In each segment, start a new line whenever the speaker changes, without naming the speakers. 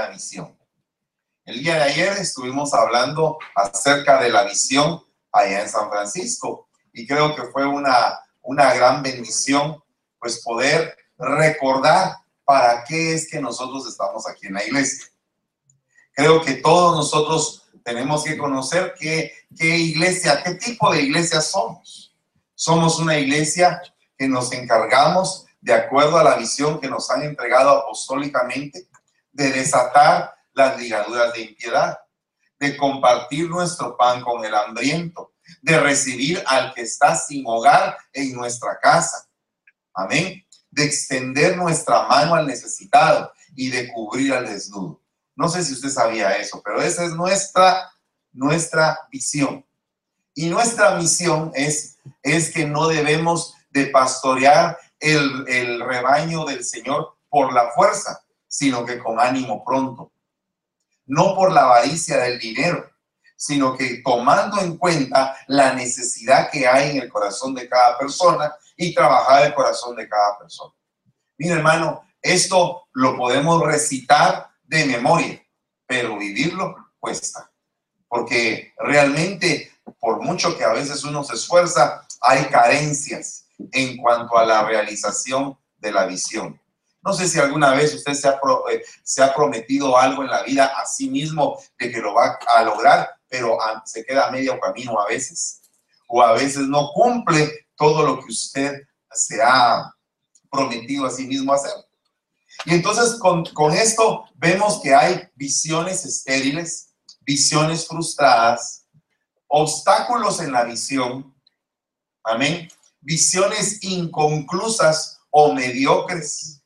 la visión. El día de ayer estuvimos hablando acerca de la visión allá en San Francisco y creo que fue una, una gran bendición pues poder recordar para qué es que nosotros estamos aquí en la iglesia. Creo que todos nosotros tenemos que conocer qué, qué iglesia, qué tipo de iglesia somos. Somos una iglesia que nos encargamos, de acuerdo a la visión que nos han entregado apostólicamente, de desatar las ligaduras de impiedad, de compartir nuestro pan con el hambriento, de recibir al que está sin hogar en nuestra casa. Amén. De extender nuestra mano al necesitado y de cubrir al desnudo. No sé si usted sabía eso, pero esa es nuestra, nuestra visión. Y nuestra misión es, es que no debemos de pastorear el, el rebaño del Señor por la fuerza, sino que con ánimo pronto. No por la avaricia del dinero, sino que tomando en cuenta la necesidad que hay en el corazón de cada persona y trabajar el corazón de cada persona. Mira, hermano, esto lo podemos recitar de memoria, pero vivirlo cuesta. Porque realmente, por mucho que a veces uno se esfuerza, hay carencias en cuanto a la realización de la visión. No sé si alguna vez usted se ha, eh, se ha prometido algo en la vida a sí mismo de que lo va a lograr, pero se queda a medio camino a veces. O a veces no cumple todo lo que usted se ha prometido a sí mismo hacer. Y entonces con, con esto vemos que hay visiones estériles, visiones frustradas, obstáculos en la visión, amén, visiones inconclusas o mediocres.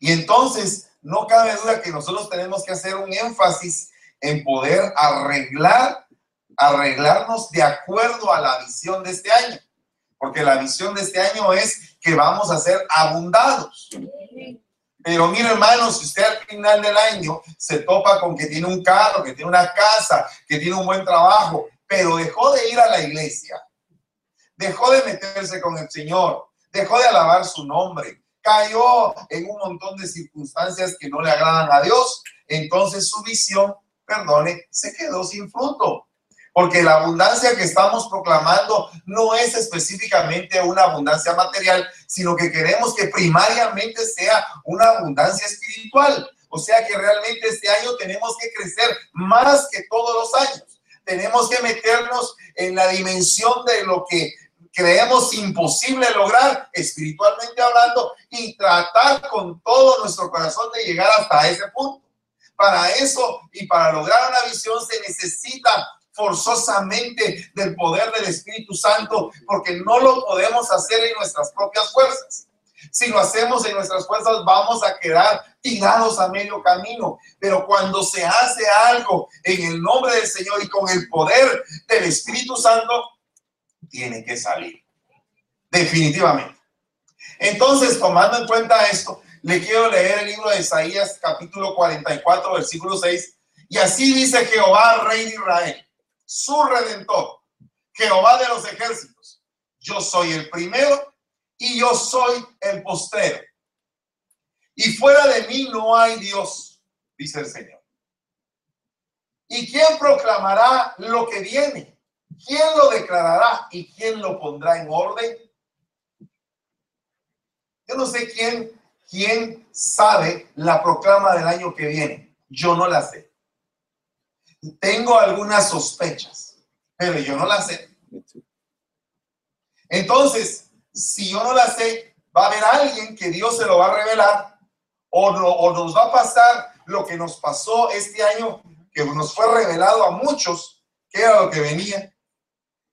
Y entonces no cabe duda que nosotros tenemos que hacer un énfasis en poder arreglar, arreglarnos de acuerdo a la visión de este año. Porque la visión de este año es que vamos a ser abundados. Pero mire, hermanos, si usted al final del año se topa con que tiene un carro, que tiene una casa, que tiene un buen trabajo, pero dejó de ir a la iglesia, dejó de meterse con el Señor, dejó de alabar su nombre, cayó en un montón de circunstancias que no le agradan a Dios, entonces su visión, perdone, se quedó sin fruto. Porque la abundancia que estamos proclamando no es específicamente una abundancia material, sino que queremos que primariamente sea una abundancia espiritual. O sea que realmente este año tenemos que crecer más que todos los años. Tenemos que meternos en la dimensión de lo que creemos imposible lograr espiritualmente hablando y tratar con todo nuestro corazón de llegar hasta ese punto. Para eso y para lograr una visión se necesita forzosamente del poder del Espíritu Santo, porque no lo podemos hacer en nuestras propias fuerzas. Si lo hacemos en nuestras fuerzas, vamos a quedar tirados a medio camino. Pero cuando se hace algo en el nombre del Señor y con el poder del Espíritu Santo, tiene que salir. Definitivamente. Entonces, tomando en cuenta esto, le quiero leer el libro de Isaías capítulo 44, versículo 6. Y así dice Jehová, rey de Israel, su redentor, Jehová de los ejércitos. Yo soy el primero y yo soy el postero. Y fuera de mí no hay Dios, dice el Señor. ¿Y quién proclamará lo que viene? ¿Quién lo declarará y quién lo pondrá en orden? Yo no sé quién, quién sabe la proclama del año que viene. Yo no la sé. Tengo algunas sospechas, pero yo no la sé. Entonces, si yo no la sé, va a haber alguien que Dios se lo va a revelar o, o nos va a pasar lo que nos pasó este año, que nos fue revelado a muchos, que era lo que venía.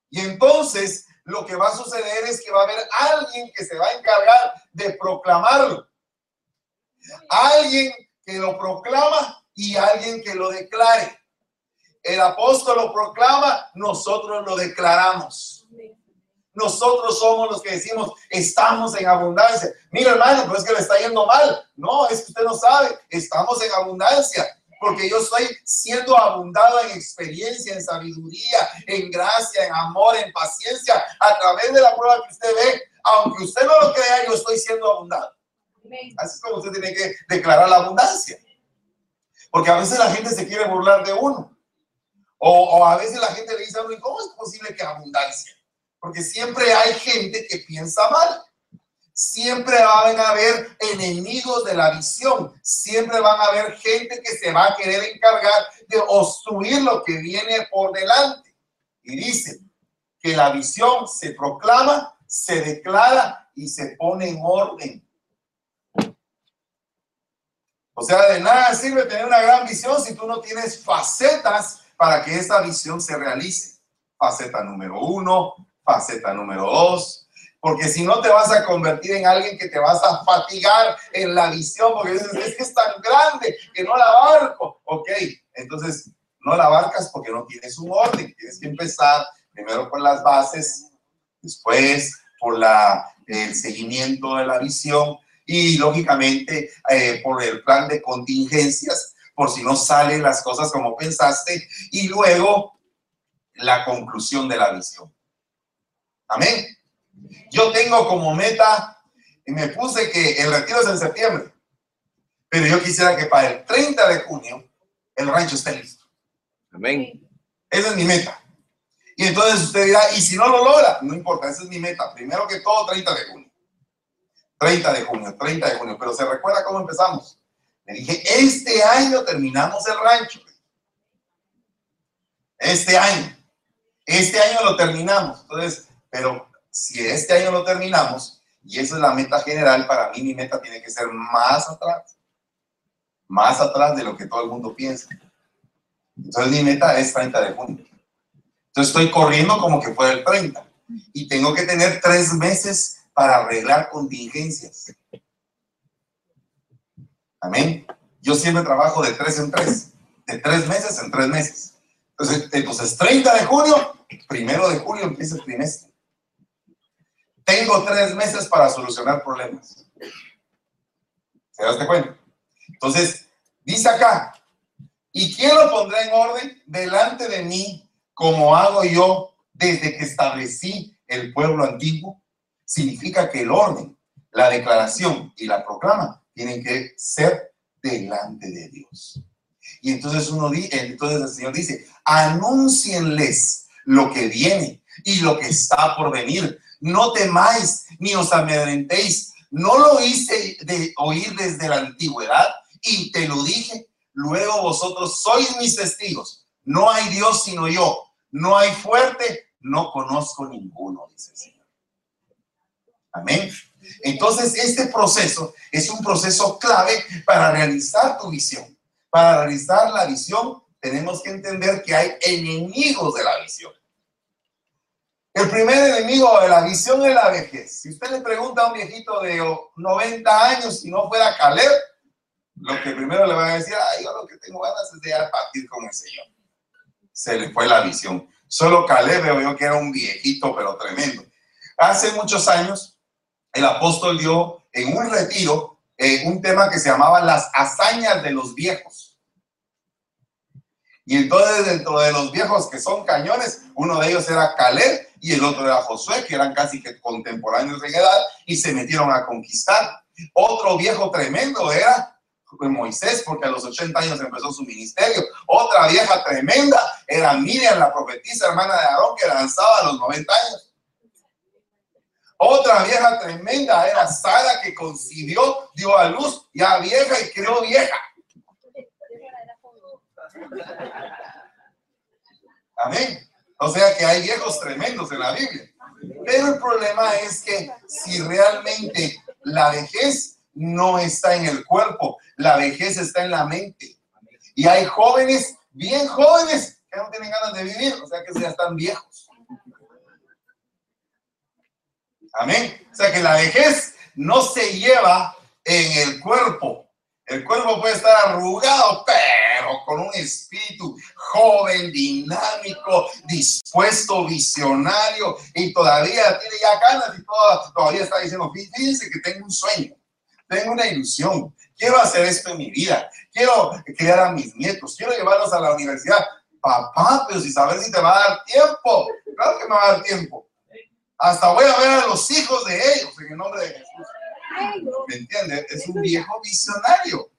Y entonces lo que va a suceder es que va a haber alguien que se va a encargar de proclamarlo. Alguien que lo proclama y alguien que lo declare. El apóstol lo proclama, nosotros lo declaramos. Nosotros somos los que decimos, estamos en abundancia. Mira, hermano, pues es que le está yendo mal. No, es que usted no sabe, estamos en abundancia porque yo estoy siendo abundado en experiencia, en sabiduría, en gracia, en amor, en paciencia, a través de la prueba que usted ve. Aunque usted no lo crea, yo estoy siendo abundado. Así es como usted tiene que declarar la abundancia. Porque a veces la gente se quiere burlar de uno. O, a veces la gente le dice a uno, ¿cómo es posible que abundancia? Porque siempre hay gente que piensa mal. Siempre van a haber enemigos de la visión. Siempre van a haber gente que se va a querer encargar de obstruir lo que viene por delante. Y dice que la visión se proclama, se declara y se pone en orden. O sea, de nada sirve tener una gran visión si tú no tienes facetas para que esa visión se realice. Faceta número uno, faceta número dos, porque si no te vas a convertir en alguien que te vas a fatigar en la visión, porque dices, es que es tan grande que no la abarco. Ok, entonces no la abarcas porque no tienes un orden. Tienes que empezar primero por las bases, después por la, el seguimiento de la visión y lógicamente eh, por el plan de contingencias, por si no salen las cosas como pensaste, y luego la conclusión de la visión. Amén. Yo tengo como meta, y me puse que el retiro es en septiembre, pero yo quisiera que para el 30 de junio el rancho esté listo.
Amén.
Esa es mi meta. Y entonces usted dirá, y si no lo logra, no importa, esa es mi meta. Primero que todo, 30 de junio. 30 de junio, 30 de junio. Pero se recuerda cómo empezamos. Le dije, este año terminamos el rancho. Este año. Este año lo terminamos. Entonces, pero si este año lo terminamos, y esa es la meta general, para mí mi meta tiene que ser más atrás. Más atrás de lo que todo el mundo piensa. Entonces mi meta es 30 de junio. Entonces estoy corriendo como que fuera el 30. Y tengo que tener tres meses para arreglar contingencias. Amén. Yo siempre trabajo de tres en tres, de tres meses en tres meses. Entonces, entonces 30 de junio, primero de julio empieza el trimestre. Tengo tres meses para solucionar problemas. ¿Se das cuenta? Entonces, dice acá, ¿y quién lo pondrá en orden delante de mí como hago yo desde que establecí el pueblo antiguo? significa que el orden, la declaración y la proclama tienen que ser delante de Dios. Y entonces uno entonces el Señor dice, anúncienles lo que viene y lo que está por venir. No temáis ni os amedrentéis. No lo hice de oír desde la antigüedad y te lo dije. Luego vosotros sois mis testigos. No hay Dios sino yo. No hay fuerte, no conozco ninguno. Amén. Entonces, este proceso es un proceso clave para realizar tu visión. Para realizar la visión, tenemos que entender que hay enemigos de la visión. El primer enemigo de la visión es la vejez. Si usted le pregunta a un viejito de 90 años si no fuera Caleb, lo que primero le van a decir, ay, yo lo que tengo ganas es de partir con el Señor. Se le fue la visión. Solo Caleb veo yo que era un viejito, pero tremendo. Hace muchos años, el apóstol dio en un retiro eh, un tema que se llamaba las hazañas de los viejos. Y entonces dentro de los viejos que son cañones, uno de ellos era Caleb y el otro era Josué, que eran casi que contemporáneos en edad y se metieron a conquistar. Otro viejo tremendo era Moisés, porque a los 80 años empezó su ministerio. Otra vieja tremenda era Miriam, la profetisa hermana de Aarón, que lanzaba a los 90 años. Otra vieja tremenda era Sara que concibió, dio a luz ya vieja y creó vieja. Amén. O sea que hay viejos tremendos en la Biblia. Pero el problema es que si realmente la vejez no está en el cuerpo, la vejez está en la mente. Y hay jóvenes, bien jóvenes, que no tienen ganas de vivir, o sea que ya están viejos. Amén. O sea que la vejez no se lleva en el cuerpo. El cuerpo puede estar arrugado, con un espíritu joven, dinámico, dispuesto, visionario y todavía tiene ya ganas y todavía está diciendo, fíjense que tengo un sueño, tengo una ilusión, quiero hacer esto en mi vida, quiero criar a mis nietos, quiero llevarlos a la universidad. Papá, pero si sabes si te va a dar tiempo, claro que me va a dar tiempo. Hasta voy a ver a los hijos de ellos en el nombre de Jesús. ¿Me entiendes? Es un viejo visionario.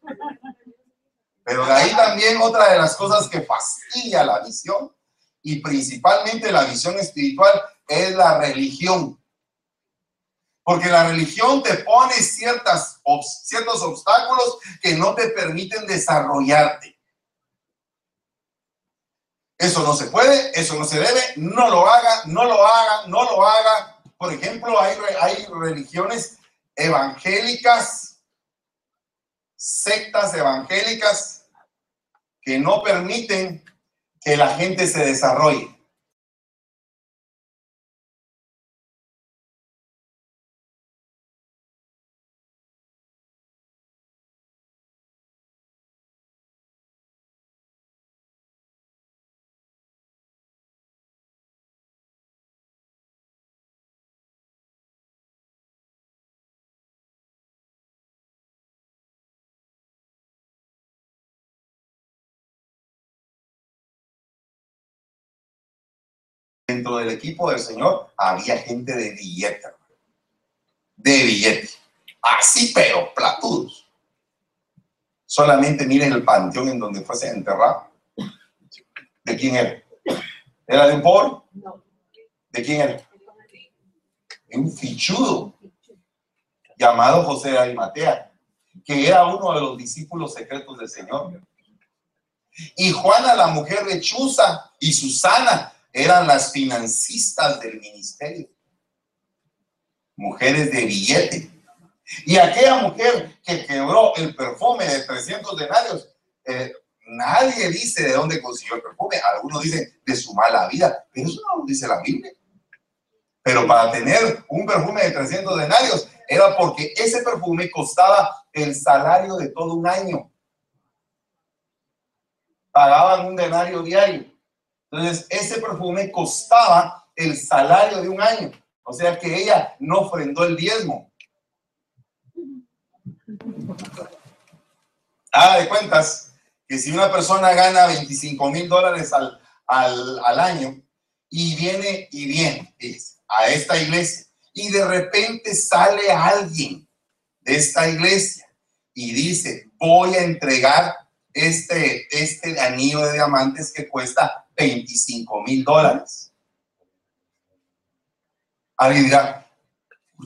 Pero de ahí también otra de las cosas que fastidia la visión y principalmente la visión espiritual es la religión. Porque la religión te pone ciertas, ciertos obstáculos que no te permiten desarrollarte. Eso no se puede, eso no se debe, no lo haga, no lo haga, no lo haga. Por ejemplo, hay, hay religiones evangélicas, sectas evangélicas que no permiten que la gente se desarrolle. Dentro del equipo del Señor había gente de billete, de billete, así pero platudos. Solamente miren el panteón en donde fuese enterrado. ¿De quién era? ¿Era de un pobre? ¿De quién era? un fichudo llamado José de Arimatea, que era uno de los discípulos secretos del Señor. Y Juana, la mujer de Chuza, y Susana, eran las financistas del ministerio, mujeres de billete. Y aquella mujer que quebró el perfume de 300 denarios, eh, nadie dice de dónde consiguió el perfume, algunos dicen de su mala vida, pero eso no lo dice la Biblia. Pero para tener un perfume de 300 denarios era porque ese perfume costaba el salario de todo un año. Pagaban un denario diario. Entonces, ese perfume costaba el salario de un año. O sea que ella no ofrendó el diezmo. Haga de cuentas que si una persona gana 25 mil dólares al, al, año y viene y viene a esta iglesia y de repente sale alguien de esta iglesia y dice, voy a entregar este, este anillo de diamantes que cuesta 25 mil dólares. Alguien dirá,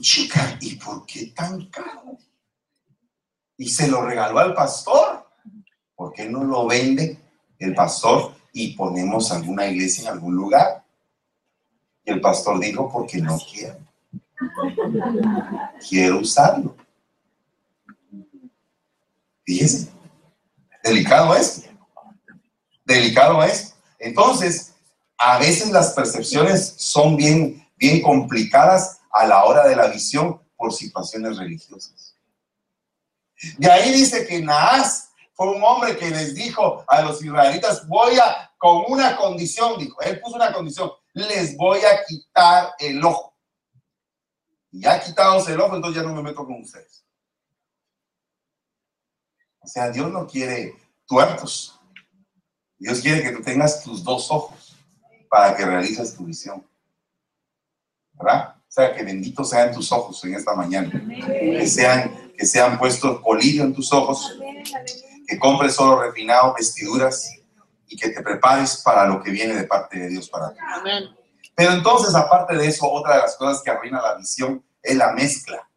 chica, ¿y por qué tan caro? Y se lo regaló al pastor. ¿Por qué no lo vende el pastor y ponemos alguna iglesia en algún lugar? Y el pastor dijo, porque no quiero. Quiero usarlo. Fíjese, delicado es. Delicado es. Entonces, a veces las percepciones son bien, bien complicadas a la hora de la visión por situaciones religiosas. De ahí dice que Naas fue un hombre que les dijo a los israelitas, voy a, con una condición, dijo, él puso una condición, les voy a quitar el ojo. Y ya quitados el ojo, entonces ya no me meto con ustedes. O sea, Dios no quiere tuertos. Dios quiere que tú tengas tus dos ojos para que realices tu visión. ¿Verdad? O sea, que benditos sean tus ojos en esta mañana. Que sean, que sean puestos colirio en tus ojos. Que compres oro refinado, vestiduras y que te prepares para lo que viene de parte de Dios para ti. Pero entonces, aparte de eso, otra de las cosas que arruina la visión es la mezcla.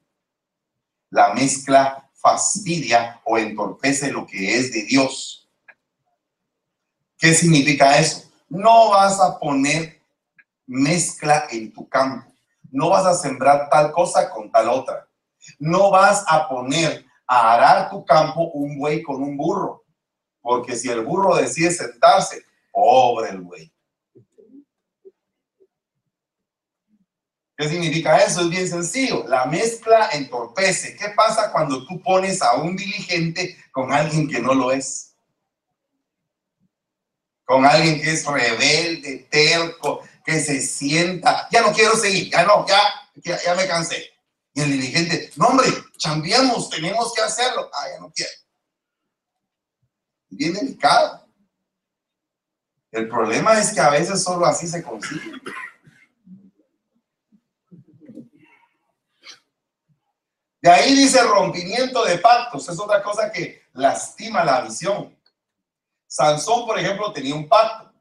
La mezcla fastidia o entorpece lo que es de Dios ¿Qué significa eso? No vas a poner mezcla en tu campo. No vas a sembrar tal cosa con tal otra. No vas a poner a arar tu campo un buey con un burro. Porque si el burro decide sentarse, pobre el buey. ¿Qué significa eso? Es bien sencillo. La mezcla entorpece. ¿Qué pasa cuando tú pones a un diligente con alguien que no lo es? Con alguien que es rebelde, terco, que se sienta, ya no quiero seguir, ya no, ya, ya, me cansé. Y el dirigente, no hombre, chambiamos, tenemos que hacerlo. Ah, ya no quiero. Bien delicado. El problema es que a veces solo así se consigue. De ahí dice rompimiento de pactos. Es otra cosa que lastima la visión. Sansón, por ejemplo, tenía un pacto,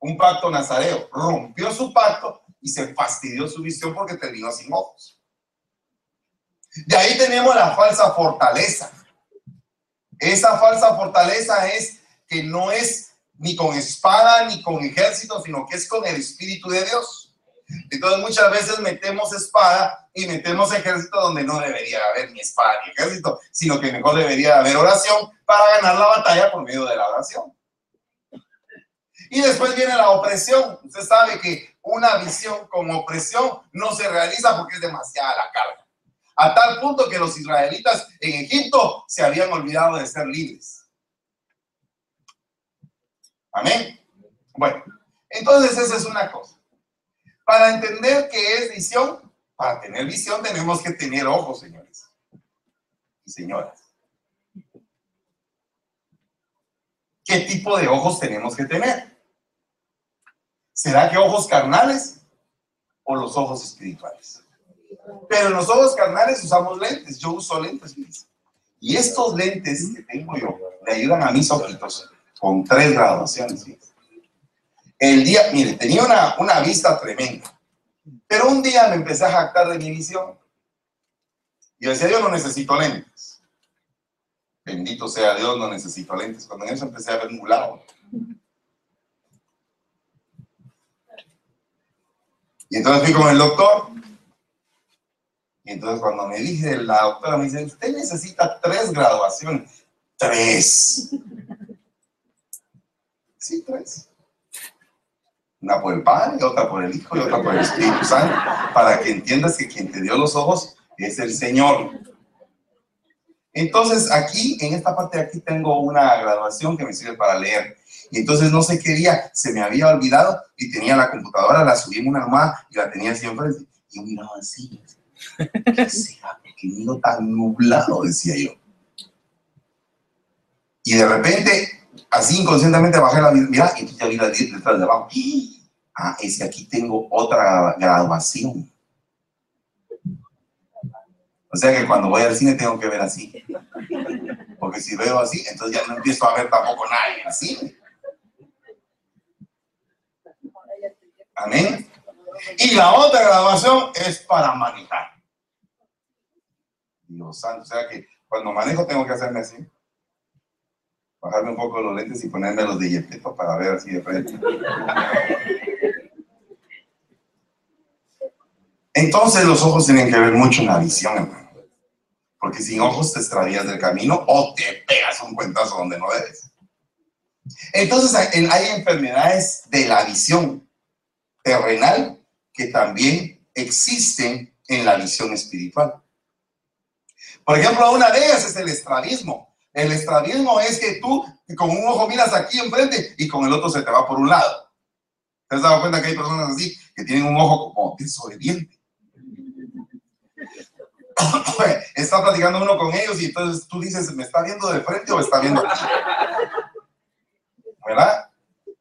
un pacto nazareo. Rompió su pacto y se fastidió su visión porque terminó sin ojos. De ahí tenemos la falsa fortaleza. Esa falsa fortaleza es que no es ni con espada ni con ejército, sino que es con el Espíritu de Dios. Entonces muchas veces metemos espada y metemos ejército donde no debería haber ni espada ni ejército, sino que mejor debería haber oración para ganar la batalla por medio de la oración. Y después viene la opresión. Usted sabe que una visión con opresión no se realiza porque es demasiada la carga. A tal punto que los israelitas en Egipto se habían olvidado de ser libres. Amén. Bueno, entonces esa es una cosa. Para entender qué es visión, para tener visión tenemos que tener ojos, señores y señoras. ¿Qué tipo de ojos tenemos que tener? ¿Será que ojos carnales o los ojos espirituales? Pero los ojos carnales usamos lentes. Yo uso lentes. Y estos lentes que tengo yo le ayudan a mis ojitos con tres graduaciones. El día, mire, tenía una, una vista tremenda. Pero un día me empecé a jactar de mi visión. Y decía, yo no necesito lentes. Bendito sea Dios, no necesito lentes. Cuando en eso empecé a ver lado. Y entonces fui con el doctor. Y entonces cuando me dije, la doctora me dice, usted necesita tres graduaciones. Tres. Sí, tres. Una por el Padre, otra por el Hijo y otra por el Espíritu Santo, para que entiendas que quien te dio los ojos es el Señor. Entonces aquí, en esta parte de aquí, tengo una graduación que me sirve para leer. Y entonces no sé qué día se me había olvidado y tenía la computadora, la subí en una armada y la tenía siempre. Y yo miraba así. ¿Qué será? ¿Qué miro tan nublado? Decía yo. Y de repente así inconscientemente bajé la mira y ya vi la detrás de abajo. Ah, es que aquí tengo otra graduación. O sea que cuando voy al cine tengo que ver así. Porque si veo así, entonces ya no empiezo a ver tampoco el cine. Amén. Y la otra graduación es para manejar. Dios santo, o sea que cuando manejo tengo que hacerme así bajarme un poco los lentes y ponerme los de para ver así de frente. Entonces los ojos tienen que ver mucho en la visión, hermano. Porque sin ojos te extravías del camino o te pegas un cuentazo donde no debes. Entonces hay enfermedades de la visión terrenal que también existen en la visión espiritual. Por ejemplo, una de ellas es el estrabismo. El estrabismo es que tú con un ojo miras aquí enfrente y con el otro se te va por un lado. ¿Te has dado cuenta que hay personas así que tienen un ojo como desobediente? está platicando uno con ellos y entonces tú dices, ¿me está viendo de frente o me está viendo aquí? ¿Verdad?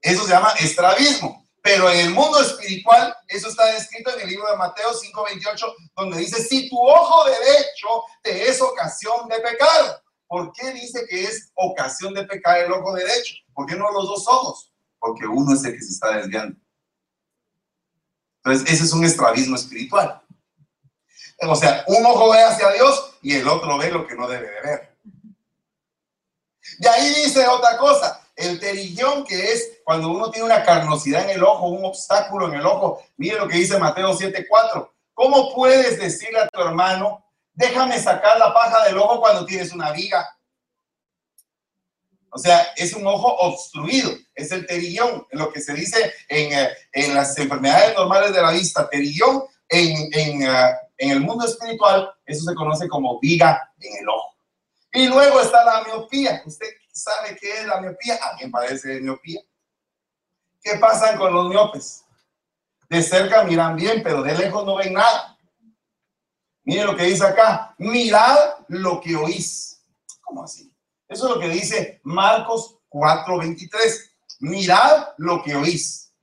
Eso se llama estrabismo. Pero en el mundo espiritual, eso está descrito en el libro de Mateo 5:28, donde dice, si tu ojo derecho te es ocasión de pecar, ¿Por qué dice que es ocasión de pecar el ojo derecho? ¿Por qué no los dos ojos? Porque uno es el que se está desviando. Entonces, ese es un estrabismo espiritual. O sea, un ojo ve hacia Dios y el otro ve lo que no debe de ver. De ahí dice otra cosa, el terigión, que es cuando uno tiene una carnosidad en el ojo, un obstáculo en el ojo. Mire lo que dice Mateo 7:4. ¿Cómo puedes decirle a tu hermano, Déjame sacar la paja del ojo cuando tienes una viga. O sea, es un ojo obstruido, es el terillón, lo que se dice en, eh, en las enfermedades normales de la vista, terillón, en, en, eh, en, el mundo espiritual, eso se conoce como viga en el ojo. Y luego está la miopía. ¿Usted sabe qué es la miopía? ¿A quién parece miopía? ¿Qué pasa con los miopes? De cerca miran bien, pero de lejos no ven nada. Miren lo que dice acá. Mirad lo que oís. ¿Cómo así? Eso es lo que dice Marcos 4:23. Mirad lo que oís.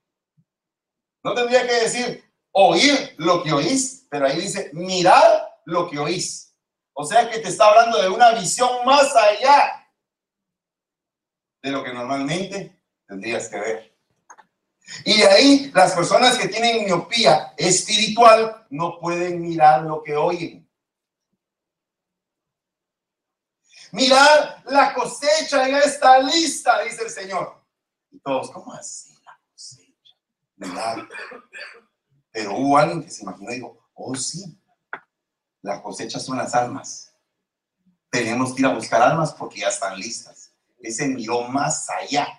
No tendría que decir oír lo que oís, pero ahí dice mirad lo que oís. O sea que te está hablando de una visión más allá. de lo que normalmente tendrías que ver. Y de ahí las personas que tienen miopía espiritual no pueden mirar lo que oyen. Mirad, la cosecha ya está lista, dice el Señor. Y todos, ¿cómo así la cosecha? Mirad. Pero hubo alguien que se imaginó y dijo, oh sí, la cosecha son las almas. Tenemos que ir a buscar almas porque ya están listas. Ese miró más allá.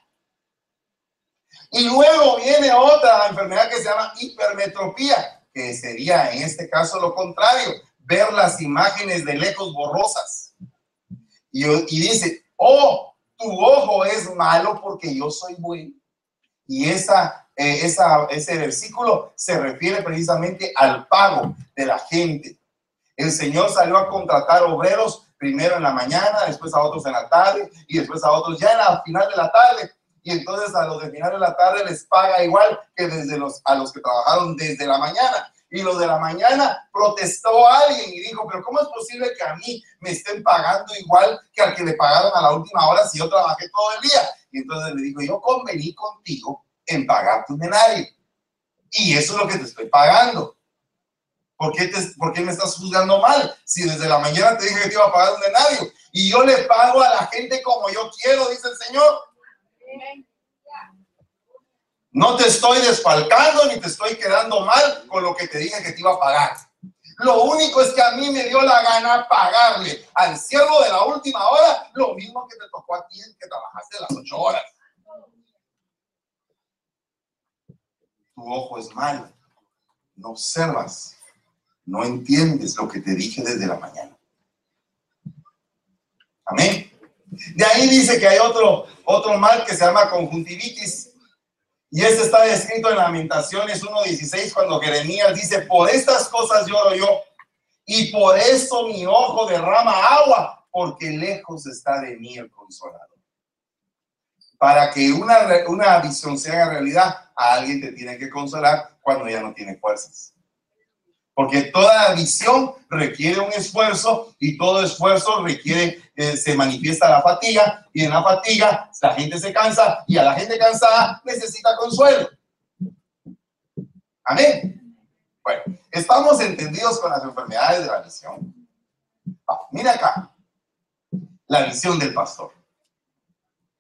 Y luego viene otra enfermedad que se llama hipermetropía, que sería en este caso lo contrario, ver las imágenes de lejos borrosas. Y, dice, oh, tu ojo es malo porque yo soy bueno. Y esa, eh, esa, ese versículo se refiere precisamente al pago de la gente. El Señor salió a contratar obreros primero en la mañana, después a otros en la tarde y después a otros ya en la final de la tarde. Y entonces a los de final de la tarde les paga igual que desde los, a los que trabajaron desde la mañana. Y los de la mañana protestó a alguien y dijo, pero ¿cómo es posible que a mí me estén pagando igual que al que le pagaron a la última hora si yo trabajé todo el día? Y entonces le dijo, yo convení contigo en pagar tu denario. Y eso es lo que te estoy pagando. ¿Por qué, te, ¿Por qué me estás juzgando mal? Si desde la mañana te dije que te iba a pagar un denario. Y yo le pago a la gente como yo quiero, dice el Señor. No te estoy desfalcando ni te estoy quedando mal con lo que te dije que te iba a pagar. Lo único es que a mí me dio la gana pagarle al siervo de la última hora lo mismo que te tocó a ti que trabajaste las ocho horas. Tu ojo es malo. No observas. No entiendes lo que te dije desde la mañana. Amén. De ahí dice que hay otro, otro mal que se llama conjuntivitis y este está descrito en Lamentaciones 1.16 cuando Jeremías dice, por estas cosas lloro yo y por eso mi ojo derrama agua, porque lejos está de mí el consolador. Para que una, una visión se haga realidad, a alguien te tiene que consolar cuando ya no tiene fuerzas. Porque toda visión requiere un esfuerzo y todo esfuerzo requiere, eh, se manifiesta la fatiga y en la fatiga la gente se cansa y a la gente cansada necesita consuelo. Amén. Bueno, estamos entendidos con las enfermedades de la visión. mira acá, la visión del pastor.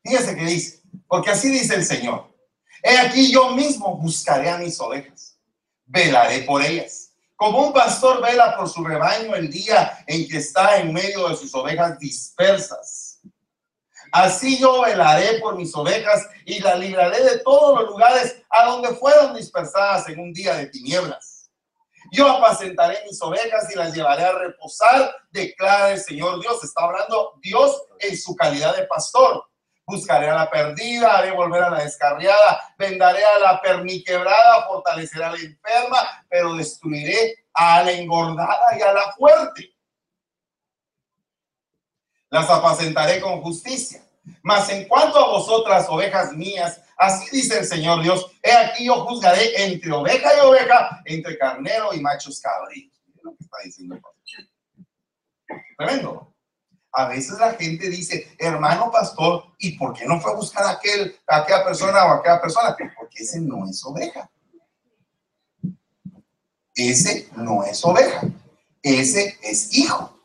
Fíjese que dice, porque así dice el Señor. He aquí yo mismo buscaré a mis ovejas, velaré por ellas como un pastor vela por su rebaño el día en que está en medio de sus ovejas dispersas. Así yo velaré por mis ovejas y las libraré de todos los lugares a donde fueron dispersadas en un día de tinieblas. Yo apacentaré mis ovejas y las llevaré a reposar, declara el Señor Dios. Está hablando Dios en su calidad de pastor. Buscaré a la perdida, haré volver a la descarriada, vendaré a la perniquebrada, fortaleceré a la enferma, pero destruiré a la engordada y a la fuerte. Las apacentaré con justicia. Mas en cuanto a vosotras, ovejas mías, así dice el Señor Dios, he aquí yo juzgaré entre oveja y oveja, entre carnero y machos cabritos. lo que está diciendo Tremendo. A veces la gente dice, hermano pastor, ¿y por qué no fue a buscar a, aquel, a aquella persona o a aquella persona? Porque ese no es oveja. Ese no es oveja. Ese es hijo.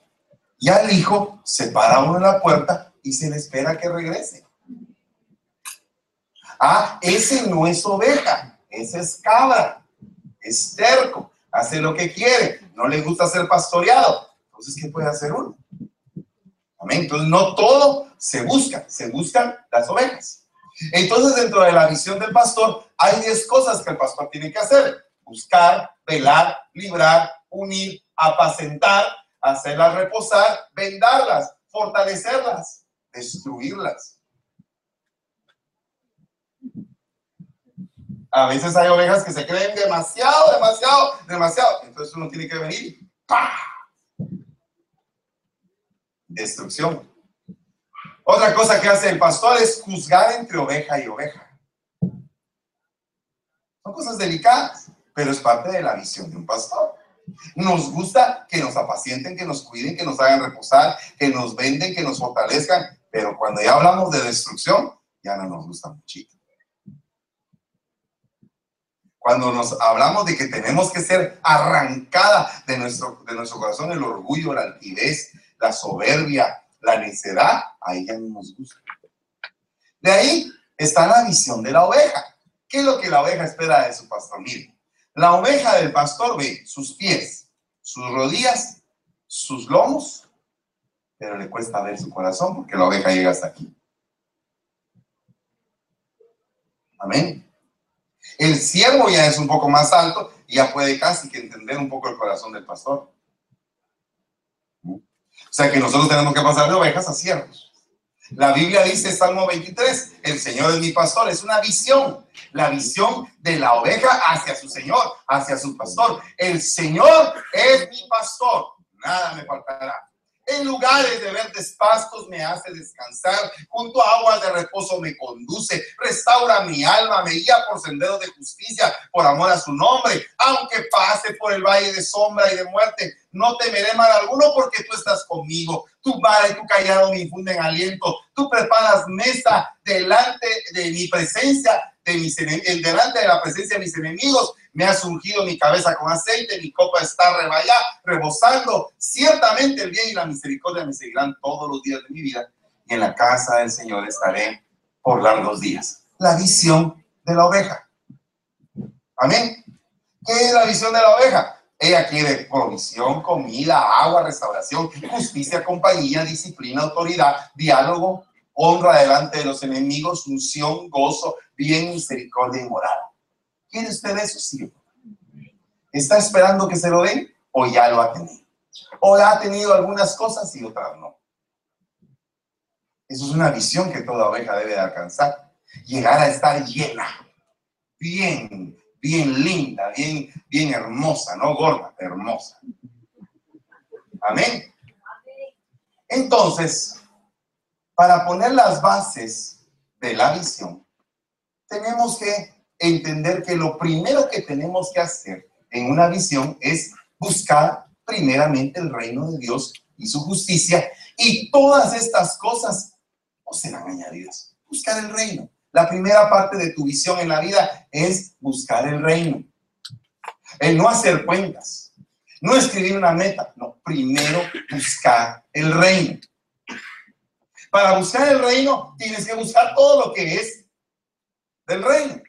Y al hijo se para uno en la puerta y se le espera que regrese. Ah, ese no es oveja. Ese es cabra. Es terco. Hace lo que quiere. No le gusta ser pastoreado. Entonces, ¿qué puede hacer uno? Entonces, no todo se busca, se buscan las ovejas. Entonces, dentro de la visión del pastor, hay 10 cosas que el pastor tiene que hacer. Buscar, velar, librar, unir, apacentar, hacerlas reposar, vendarlas, fortalecerlas, destruirlas. A veces hay ovejas que se creen demasiado, demasiado, demasiado. Entonces uno tiene que venir. ¡pah! Destrucción. Otra cosa que hace el pastor es juzgar entre oveja y oveja. Son cosas delicadas, pero es parte de la visión de un pastor. Nos gusta que nos apacienten, que nos cuiden, que nos hagan reposar, que nos venden, que nos fortalezcan, pero cuando ya hablamos de destrucción, ya no nos gusta muchito. Cuando nos hablamos de que tenemos que ser arrancada de nuestro, de nuestro corazón el orgullo, la altivez, la soberbia, la necedad, ahí ya no nos gusta. De ahí está la visión de la oveja. ¿Qué es lo que la oveja espera de su pastor? Mire, la oveja del pastor ve sus pies, sus rodillas, sus lomos, pero le cuesta ver su corazón porque la oveja llega hasta aquí. Amén. El siervo ya es un poco más alto y ya puede casi que entender un poco el corazón del pastor. O sea que nosotros tenemos que pasar de ovejas a siervos. La Biblia dice, Salmo 23, el Señor es mi pastor, es una visión, la visión de la oveja hacia su Señor, hacia su pastor. El Señor es mi pastor, nada me faltará. En lugares de verdes pastos me hace descansar, junto a aguas de reposo me conduce, restaura mi alma, me guía por senderos de justicia, por amor a su nombre. Aunque pase por el valle de sombra y de muerte, no temeré mal alguno porque tú estás conmigo. Tu vara y tu callado me infunden aliento. Tú preparas mesa delante de mi presencia, mis delante de la presencia de mis enemigos me ha surgido mi cabeza con aceite, mi copa está reballada, rebosando. Ciertamente el bien y la misericordia me seguirán todos los días de mi vida y en la casa del Señor estaré por largos días. La visión de la oveja. Amén. ¿Qué es la visión de la oveja? Ella quiere provisión, comida, agua, restauración, justicia, compañía, disciplina, autoridad, diálogo, honra delante de los enemigos, unción, gozo, bien, misericordia y moral. ¿Quiere usted eso? Sí. ¿Está esperando que se lo den o ya lo ha tenido? O ha tenido algunas cosas y otras no. Eso es una visión que toda oveja debe de alcanzar. Llegar a estar llena, bien, bien linda, bien, bien hermosa, no gorda, hermosa. Amén. Entonces, para poner las bases de la visión, tenemos que entender que lo primero que tenemos que hacer en una visión es buscar primeramente el reino de Dios y su justicia y todas estas cosas no serán añadidas. Buscar el reino. La primera parte de tu visión en la vida es buscar el reino. El no hacer cuentas, no escribir una meta, no, primero buscar el reino. Para buscar el reino tienes que buscar todo lo que es del reino.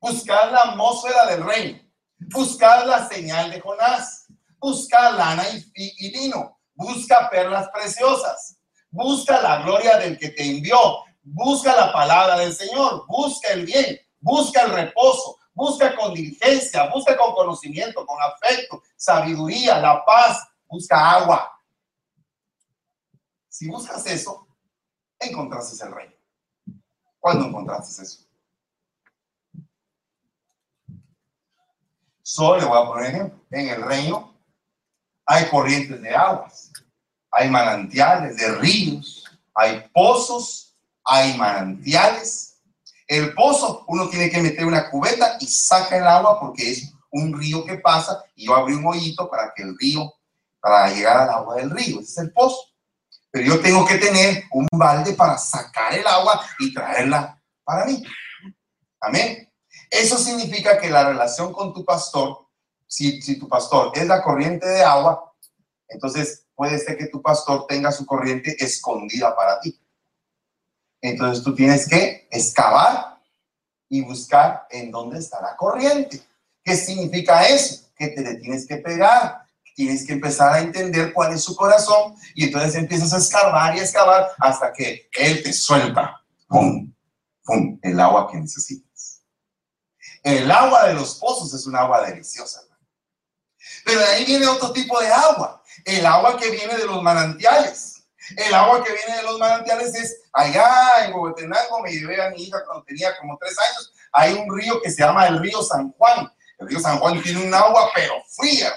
Buscar la atmósfera del reino. Buscar la señal de Jonás. Busca lana y, vino. Busca perlas preciosas. Busca la gloria del que te envió. Busca la palabra del Señor. Busca el bien. Busca el reposo. Busca con diligencia. Busca con conocimiento, con afecto, sabiduría, la paz. Busca agua. Si buscas eso, encontraste el reino. ¿Cuándo encontraste eso? Solo voy a poner. En el reino hay corrientes de aguas, hay manantiales de ríos, hay pozos, hay manantiales. El pozo, uno tiene que meter una cubeta y saca el agua porque es un río que pasa y yo abrí un hoyito para que el río, para llegar al agua del río. Ese es el pozo. Pero yo tengo que tener un balde para sacar el agua y traerla para mí. Amén. Eso significa que la relación con tu pastor, si, si tu pastor es la corriente de agua, entonces puede ser que tu pastor tenga su corriente escondida para ti. Entonces tú tienes que excavar y buscar en dónde está la corriente. ¿Qué significa eso? Que te le tienes que pegar, tienes que empezar a entender cuál es su corazón y entonces empiezas a excavar y excavar hasta que él te suelta, ¡pum! ¡pum! el agua que necesitas. El agua de los pozos es un agua deliciosa. Pero de ahí viene otro tipo de agua. El agua que viene de los manantiales. El agua que viene de los manantiales es allá en Huehuetenango, me llevé a mi hija cuando tenía como tres años. Hay un río que se llama el río San Juan. El río San Juan tiene un agua pero fría.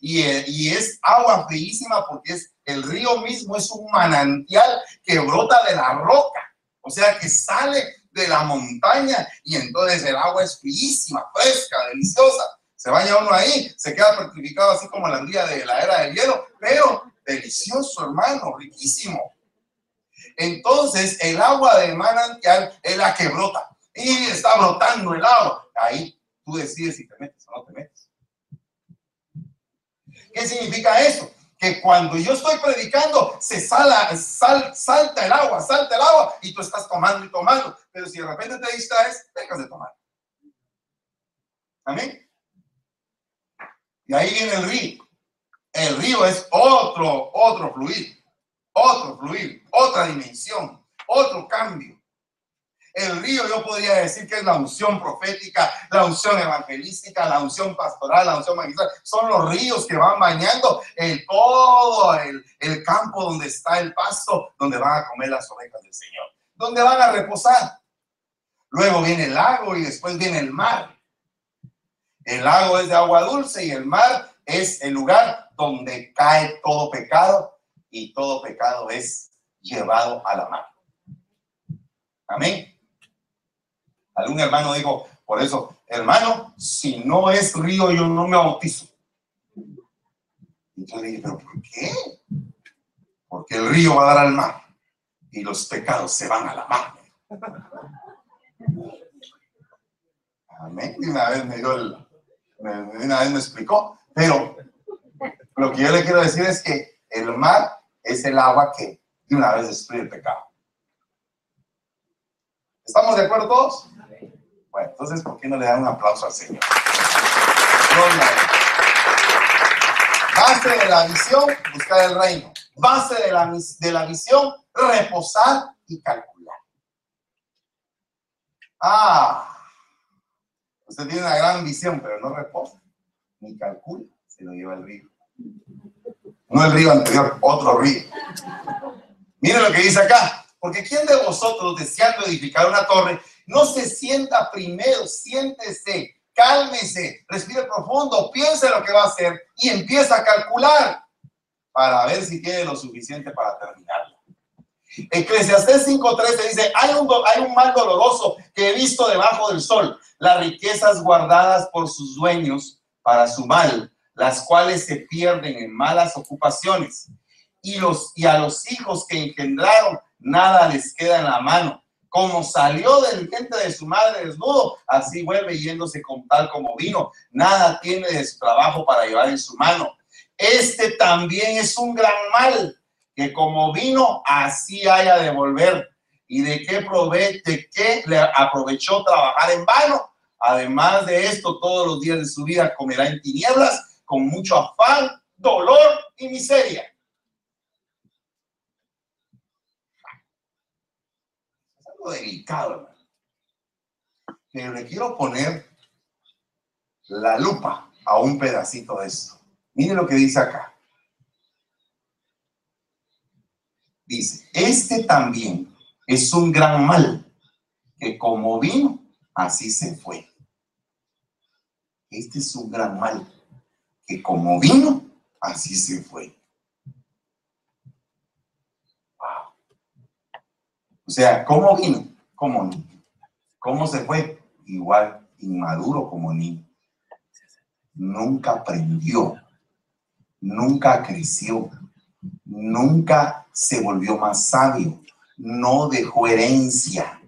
Y, eh, y es agua fríísima porque es el río mismo es un manantial que brota de la roca. O sea que sale de la montaña y entonces el agua es fríísima, fresca, deliciosa. Se baña uno ahí, se queda petrificado así como la andía de la era del hielo, pero delicioso, hermano, riquísimo. entonces el agua de manantial es la que brota y está brotando el agua. Ahí tú decides si te metes o no te metes. ¿Qué significa eso? Que cuando yo estoy predicando, se sala, sal, salta el agua, salta el agua y tú estás tomando y tomando. Pero si de repente te distraes, dejas de tomar. Amén. Y ahí viene el río. El río es otro, otro fluir, otro fluir, otra dimensión, otro cambio. El río yo podría decir que es la unción profética, la unción evangelística, la unción pastoral, la unción magistral. Son los ríos que van bañando el, todo el, el campo donde está el pasto, donde van a comer las ovejas del Señor, donde van a reposar. Luego viene el lago y después viene el mar. El lago es de agua dulce y el mar es el lugar donde cae todo pecado y todo pecado es llevado a la mar. Amén. Algún hermano dijo, por eso, hermano, si no es río, yo no me bautizo. Y yo le dije, pero ¿por qué? Porque el río va a dar al mar y los pecados se van a la mar. Amén. Y una vez me dio el, una vez me explicó, pero lo que yo le quiero decir es que el mar es el agua que de una vez destruye el pecado. ¿Estamos de acuerdo todos? Bueno, entonces, ¿por qué no le dan un aplauso al Señor? Base de la visión, buscar el reino. Base de la, de la visión, reposar y calcular. Ah, usted tiene una gran visión, pero no reposa ni calcula, se lo lleva el río. No el río anterior, otro río. Mire lo que dice acá. Porque ¿quién de vosotros, deseando edificar una torre, no se sienta primero, siéntese, cálmese, respire profundo, piense lo que va a hacer y empieza a calcular para ver si tiene lo suficiente para terminarlo. Eclesiastés 5.13 dice, hay un, hay un mal doloroso que he visto debajo del sol, las riquezas guardadas por sus dueños para su mal, las cuales se pierden en malas ocupaciones. Y, los, y a los hijos que engendraron, nada les queda en la mano como salió del vientre de su madre desnudo, así vuelve yéndose con tal como vino. Nada tiene de su trabajo para llevar en su mano. Este también es un gran mal, que como vino, así haya de volver. ¿Y de qué, prove de qué le aprovechó trabajar en vano? Además de esto, todos los días de su vida comerá en tinieblas, con mucho afán, dolor y miseria delicado, Pero le quiero poner la lupa a un pedacito de esto. Mire lo que dice acá. Dice, este también es un gran mal, que como vino, así se fue. Este es un gran mal, que como vino, así se fue. O sea, ¿cómo vino? Como niño. ¿Cómo se fue? Igual, inmaduro como niño. Nunca aprendió, nunca creció, nunca se volvió más sabio, no dejó herencia.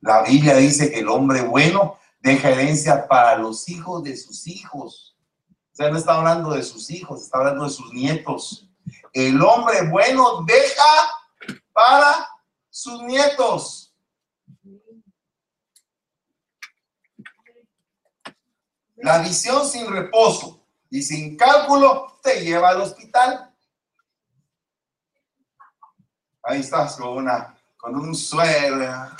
La Biblia dice que el hombre bueno deja herencia para los hijos de sus hijos. O sea, no está hablando de sus hijos, está hablando de sus nietos. El hombre bueno deja para sus nietos. La visión sin reposo y sin cálculo te lleva al hospital. Ahí estás con una, con un suero.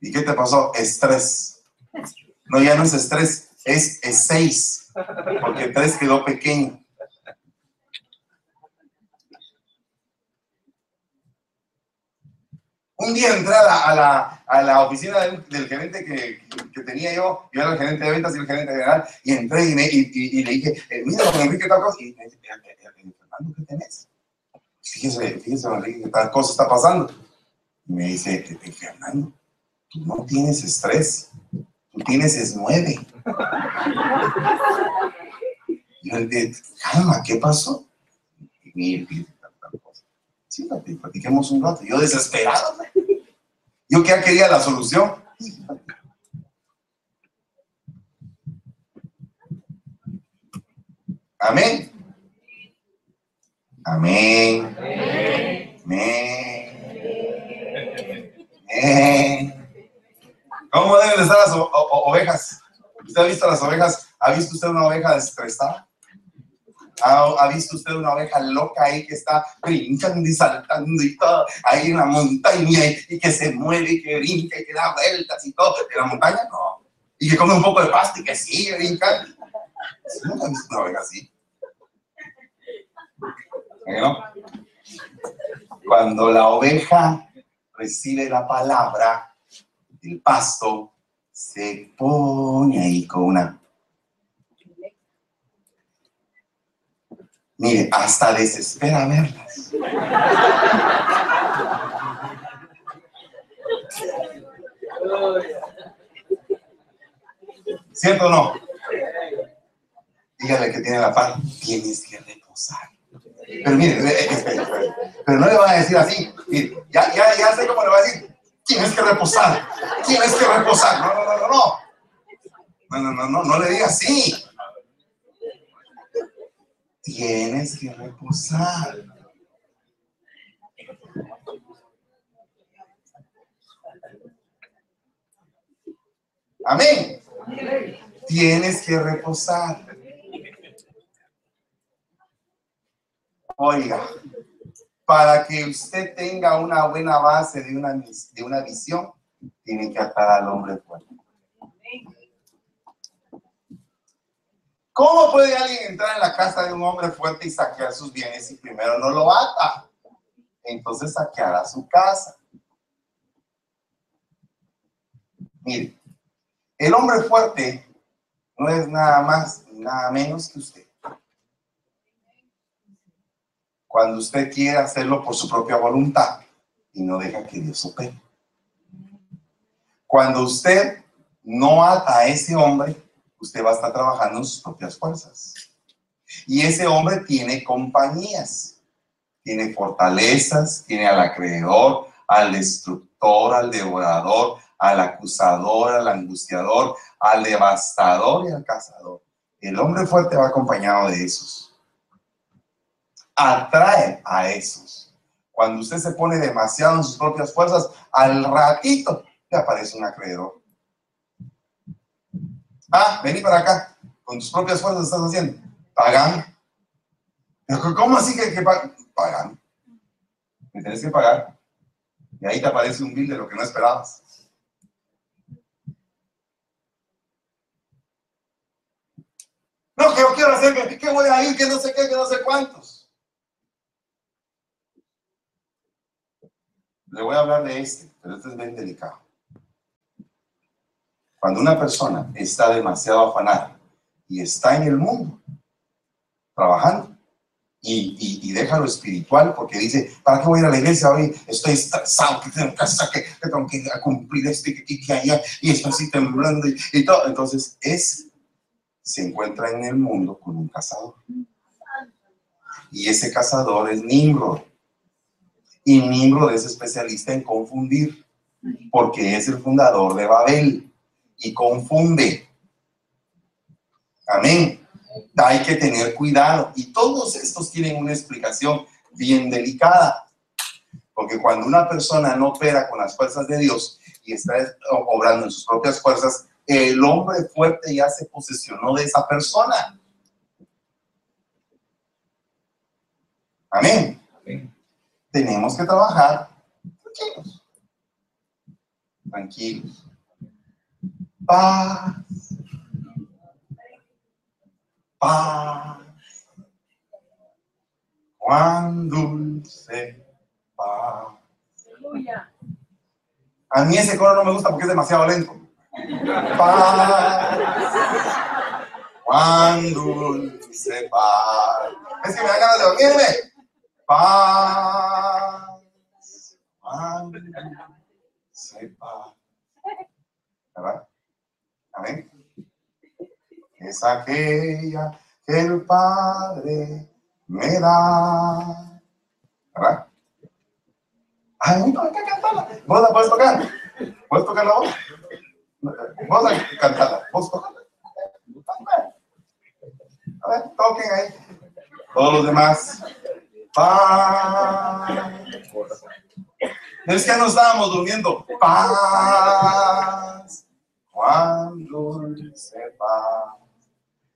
¿Y qué te pasó? Estrés. No, ya no es estrés, es, es seis, porque tres quedó pequeño. Un día entré a la, a la, oficina del, gerente que, tenía yo, yo era el gerente de ventas y el gerente general, y entré y, le dije, eh, mira, don Enrique, tal cosa, y me dice, Fernando, ¿qué tenés? Fíjese, fíjese, don Enrique, tal cosa está pasando. Y me dice, Fernando, tú no tienes estrés, tú tienes es nueve. Yo le dije, ¿qué pasó? Y cosa. Siéntate, platiquemos un rato. Yo desesperado. Yo que quería la solución. Amén. Amén. Amén. Amén. ¿Cómo deben estar las ovejas? ¿Usted ha visto las ovejas? ¿Ha visto usted una oveja estresada? ¿Ha, visto usted una oveja loca ahí que está brincando y saltando y todo ahí en la montaña y, que se mueve y que brinca y que da vueltas y todo? En la montaña no. Y que come un poco de pasto y que sigue brincando. ¿No ha visto una oveja así? Cuando la oveja recibe la palabra, el pasto se pone ahí con una Mire, hasta desespera verlas. ¿Cierto o no? Dígale que tiene la paz. Tienes que reposar. Pero mire, eh, eh, pero no le van a decir así. Ya, ya, ya sé cómo le va a decir. Tienes que reposar. Tienes que reposar. No, no, no, no, no. No, no, no, no, no le diga así tienes que reposar. Amén. Tienes que reposar. Oiga, para que usted tenga una buena base de una, de una visión, tiene que atar al hombre fuerte. ¿Cómo puede alguien entrar en la casa de un hombre fuerte y saquear sus bienes si primero no lo ata? Entonces saqueará su casa. Mire, el hombre fuerte no es nada más nada menos que usted. Cuando usted quiere hacerlo por su propia voluntad y no deja que Dios opere. Cuando usted no ata a ese hombre, usted va a estar trabajando en sus propias fuerzas. Y ese hombre tiene compañías, tiene fortalezas, tiene al acreedor, al destructor, al devorador, al acusador, al angustiador, al devastador y al cazador. El hombre fuerte va acompañado de esos. Atrae a esos. Cuando usted se pone demasiado en sus propias fuerzas, al ratito le aparece un acreedor. Ah, vení para acá. Con tus propias fuerzas estás haciendo. Pagan. ¿Cómo así que, que pagan? Me tenés que pagar. Y ahí te aparece un bill de lo que no esperabas. No, que yo quiero hacer, que, que voy a ir, que no sé qué, que no sé cuántos. Le voy a hablar de este, pero este es bien delicado. Cuando una persona está demasiado afanada y está en el mundo, trabajando, y, deja lo espiritual porque dice, ¿para qué voy a ir a la iglesia hoy? Estoy estresado, que tengo que hacer, que, tengo que cumplir esto y que, que, allá, y estoy así temblando y, todo. Entonces, es, se encuentra en el mundo con un cazador. Y ese cazador es Nimrod. Y Nimrod es especialista en confundir, porque es el fundador de Babel y confunde. Amén. Hay que tener cuidado. Y todos estos tienen una explicación bien delicada. Porque cuando una persona no opera con las fuerzas de Dios y está obrando en sus propias fuerzas, el hombre fuerte ya se posesionó de esa persona. Amén. Amén. Tenemos que trabajar tranquilos. Tranquilos paz, paz, cuán dulce paz. A mí ese coro no me gusta porque es demasiado lento. Paz, cuán dulce paz. Es que me da ganas de dormirme. Paz, paz. ¿Verdad? Amén. Es aquella que el Padre me da. ¿Verdad? Ay, no, hay que cantarla. ¿Vos la puedes tocar? ¿Puedes tocar la voz? Vos a cantarla. ¿Vos tocarla? A ver, toquen ahí. Todos los demás. Paz. Es que no estábamos durmiendo. Paz. Se paz.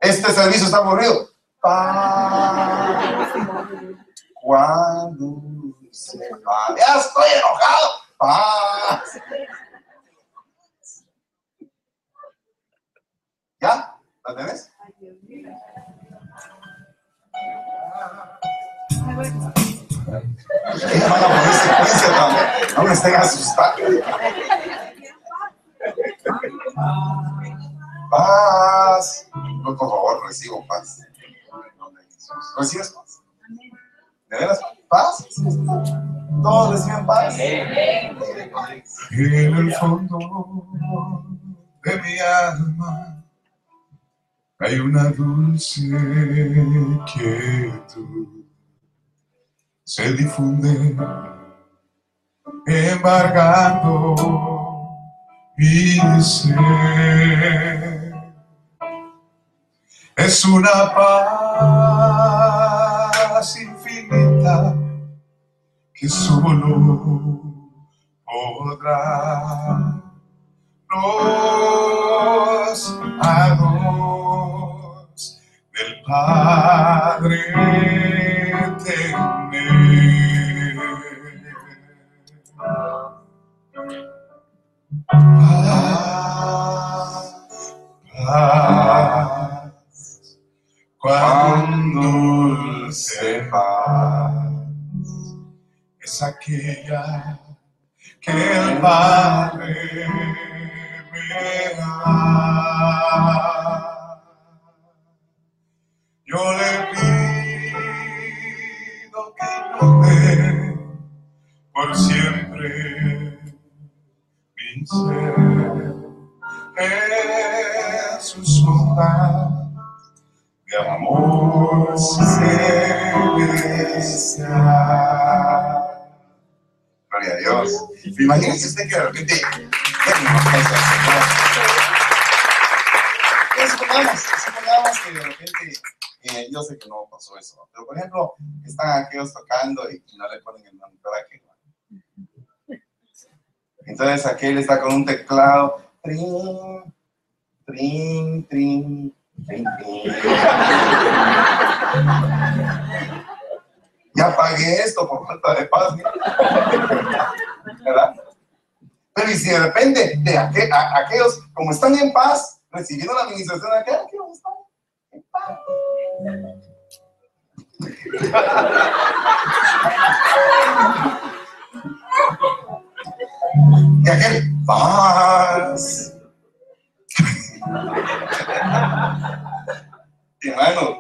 Este servicio está aburrido. Paz. Cuando se va. Ya estoy enojado. Paz. ¿Ya? ¿La tenés? Van a poner secuencia también. No me estén asustando. Paz. No, por favor, recibo paz. ¿Recibes paz? ¿De veras? ¿Paz? ¿Todos reciben paz? En el fondo de mi alma hay una dulce quietud se difunde embargando mi ser. Es una paz infinita que solo podrá los del Padre cuán dulce paz es aquella que el Padre Imagínense usted que de repente, supongamos, supongamos que de repente, eh, yo sé que no pasó eso, pero por ejemplo, están aquellos tocando y, no le ponen el monitor a aquel. Entonces aquel está con un teclado, trin, trin, trin, ya pagué esto por falta de paz. Pero y si de repente de aquellos, como están en paz, recibiendo la administración de aquellos, aquellos están en paz. Y aquel, paz. Hermano,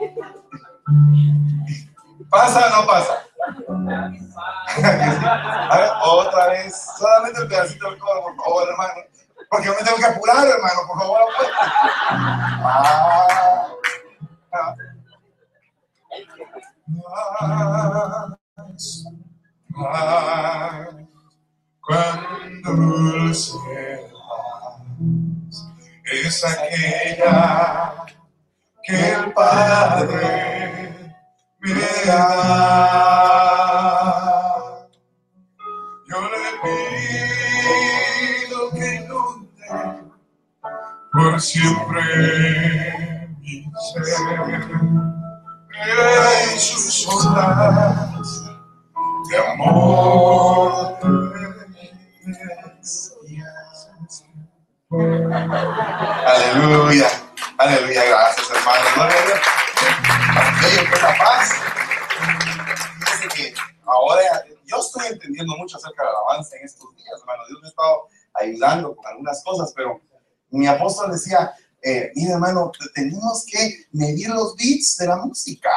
¿pasa o no pasa? A ver, otra vez, solamente el pedacito del coro, por favor, hermano. Porque yo me tengo que apurar, hermano, por favor. Ah, ah, cuando dulce es aquella que el Padre me da. Yo le pido que inunde por siempre mi ser en sus ondas de amor. Aleluya, aleluya, gracias hermano. Aquello la paz. Dice que ahora yo estoy entendiendo mucho acerca del avance en estos días, hermano. Dios me ha estado ayudando con algunas cosas, pero mi apóstol decía, eh, mira hermano, tenemos que medir los beats de la música.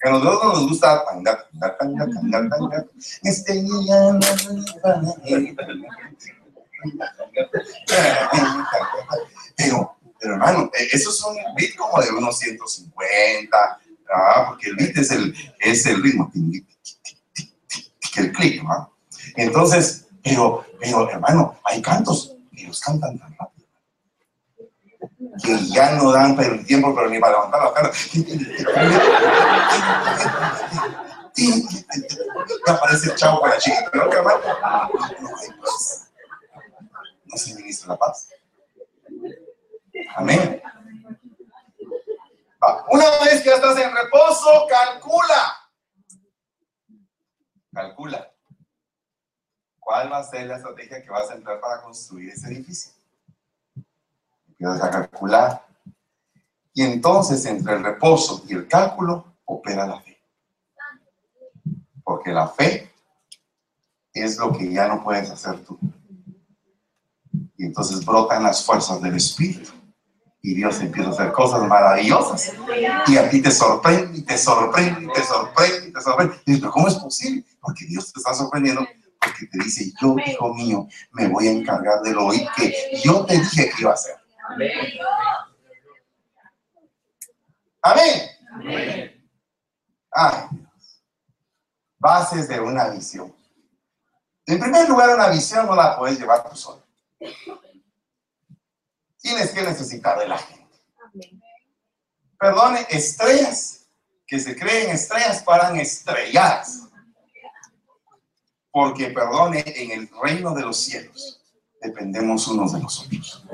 Que a nosotros nos gusta tanga, tanga, tanga, tanga, tanga. Este día pero, pero hermano, e, eso es un beat como de unos 150, porque el beat es el, es el ritmo, el clic, ¿no? Entonces, pero, pero hermano, hay cantos, ellos cantan tan rápido. Que ya no dan el tiempo, pero ni para levantar la cara. Ya aparece el chavo la chica, pero hermano, no hay paz. No se ministra la paz. Amén. Una vez que estás en reposo, calcula. Calcula. ¿Cuál va a ser la estrategia que vas a entrar para construir ese edificio? Empiezas a calcular. Y entonces, entre el reposo y el cálculo, opera la fe. Porque la fe es lo que ya no puedes hacer tú. Y entonces brotan las fuerzas del Espíritu y Dios empieza a hacer cosas maravillosas. Y a ti te sorprende, y te sorprende, y te sorprende, y te sorprende. Y dices, ¿cómo es posible? Porque Dios te está sorprendiendo, porque te dice, yo, hijo mío, me voy a encargar de lo que yo te dije que iba a hacer. Amén. Amén. Ay, Dios. Bases de una visión. En primer lugar, una visión no la puedes llevar tú solo tienes que necesitar de la gente. Perdone, estrellas que se creen estrellas paran estrelladas. Porque, perdone, en el reino de los cielos dependemos unos de los otros.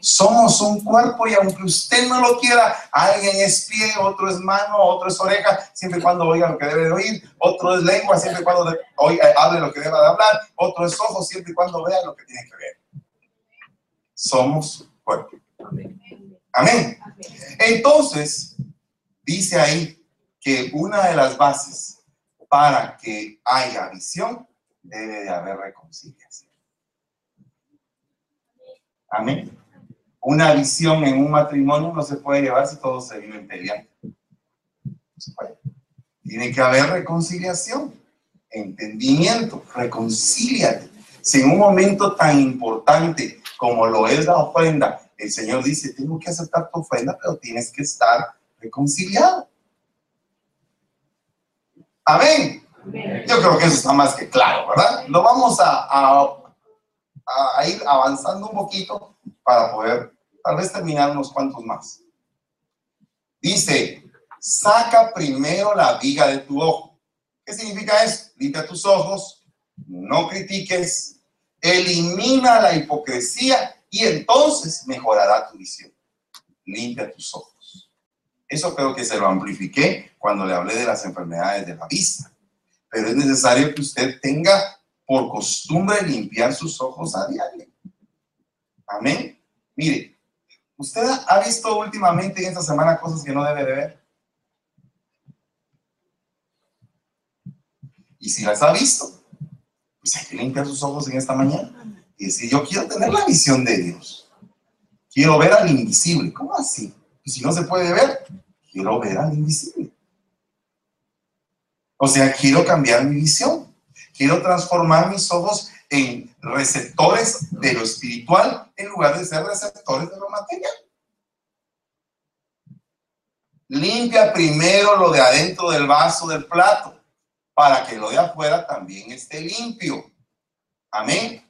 Somos un cuerpo y aunque usted no lo quiera, alguien es pie, otro es mano, otro es oreja, siempre y cuando oiga lo que debe de oír, otro es lengua, siempre y cuando oiga, hable lo que deba de hablar, otro es ojo, siempre y cuando vea lo que tiene que ver. Somos Amén. Entonces, dice ahí que una de las bases para que haya visión debe de haber reconciliación. Amén. Una visión en un matrimonio no se puede llevar si todos se viven peleando. Tiene que haber reconciliación, entendimiento, reconcíliate. Si en un momento tan importante como lo es la ofrenda, el Señor dice, tengo que aceptar tu ofrenda, pero tienes que estar reconciliado. Amén. Yo creo que eso está más que claro, ¿verdad? Lo vamos a, a, ir avanzando un poquito para poder tal vez terminar unos cuantos más. Dice, saca primero la viga de tu ojo. ¿Qué significa eso? Limpia tus ojos, no critiques, elimina la hipocresía y entonces mejorará tu visión. Limpia tus ojos. Eso creo que se lo amplifiqué cuando le hablé de las enfermedades de la vista. Pero es necesario que usted tenga por costumbre limpiar sus ojos a diario. Amén. Mire, ¿usted ha visto últimamente en esta semana cosas que no debe de ver? Y si las ha visto, pues hay que limpiar sus ojos en esta mañana y decir, yo quiero tener la visión de Dios. Quiero ver al invisible. ¿Cómo así? Si no se puede ver, quiero ver al invisible. O sea, quiero cambiar mi visión. Quiero transformar mis ojos en receptores de lo espiritual en lugar de ser receptores de lo material. Limpia primero lo de adentro del vaso del plato para que lo de afuera también esté limpio. Amén.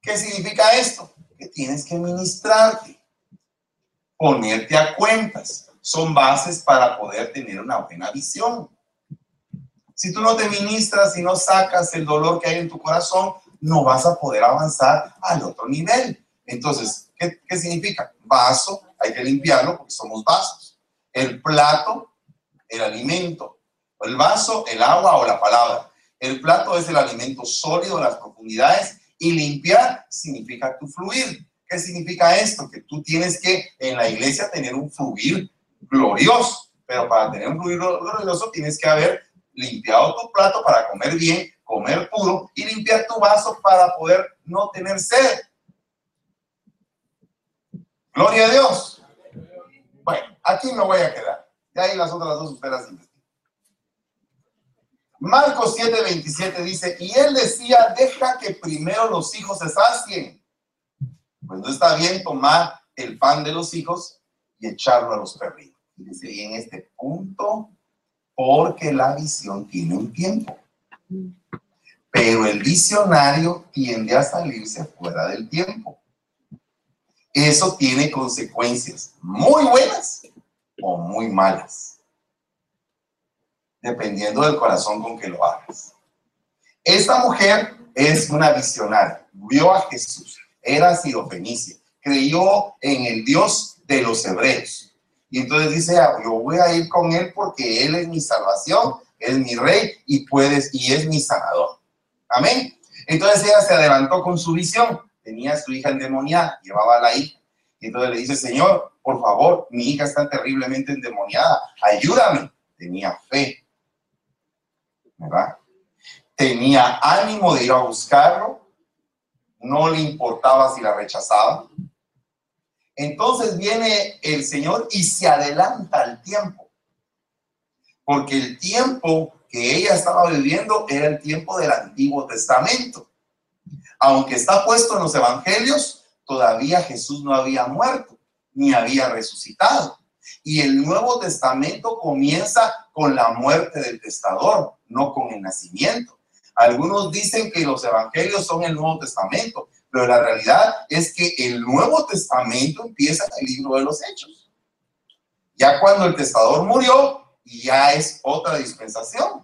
¿Qué significa esto? Que tienes que ministrarte, ponerte a cuentas. Son bases para poder tener una buena visión. Si tú no te ministras y no sacas el dolor que hay en tu corazón, no vas a poder avanzar al otro nivel. Entonces, ¿qué, significa? Vaso, hay que limpiarlo porque somos vasos. El plato, el alimento. El vaso, el agua o la palabra. El plato es el alimento sólido, las profundidades y limpiar significa tu fluir. ¿Qué significa esto? Que tú tienes que en la iglesia tener un fluir glorioso. Pero para tener un fluir glorioso tienes que haber limpiado tu plato para comer bien, comer puro y limpiar tu vaso para poder no tener sed. Gloria a Dios. Bueno, aquí me voy a quedar. Ya hay las otras dos ustedes Marcos 7:27 dice, y él decía, deja que primero los hijos se sacien. Pues no está bien tomar el pan de los hijos y echarlo a los perritos. Y en este punto, porque la visión tiene un tiempo. Pero el visionario tiende a salirse fuera del tiempo. Eso tiene consecuencias muy buenas o muy malas, dependiendo del corazón con que lo hagas. Esta mujer es una visionaria, vio a Jesús, era sirofenicia, creyó en el Dios de los hebreos. Y entonces dice, ah, yo voy a ir con él porque él es mi salvación, es mi rey y puedes y es mi sanador. Amén. Entonces ella se adelantó con su visión. Tenía a su hija endemoniada, llevaba a la hija. Y entonces le dice, Señor, por favor, mi hija está terriblemente endemoniada, ayúdame. Tenía fe, ¿verdad? Tenía ánimo de ir a buscarlo, no le importaba si la rechazaba. Entonces viene el Señor y se adelanta al tiempo, porque el tiempo que ella estaba viviendo era el tiempo del Antiguo Testamento. Aunque está puesto en los Evangelios, todavía Jesús no había muerto ni había resucitado. Y el Nuevo Testamento comienza con la muerte del testador, no con el nacimiento. Algunos dicen que los evangelios son el Nuevo Testamento, pero la realidad es que el Nuevo Testamento empieza en el libro de los Hechos. Ya cuando el testador murió, ya es otra dispensación.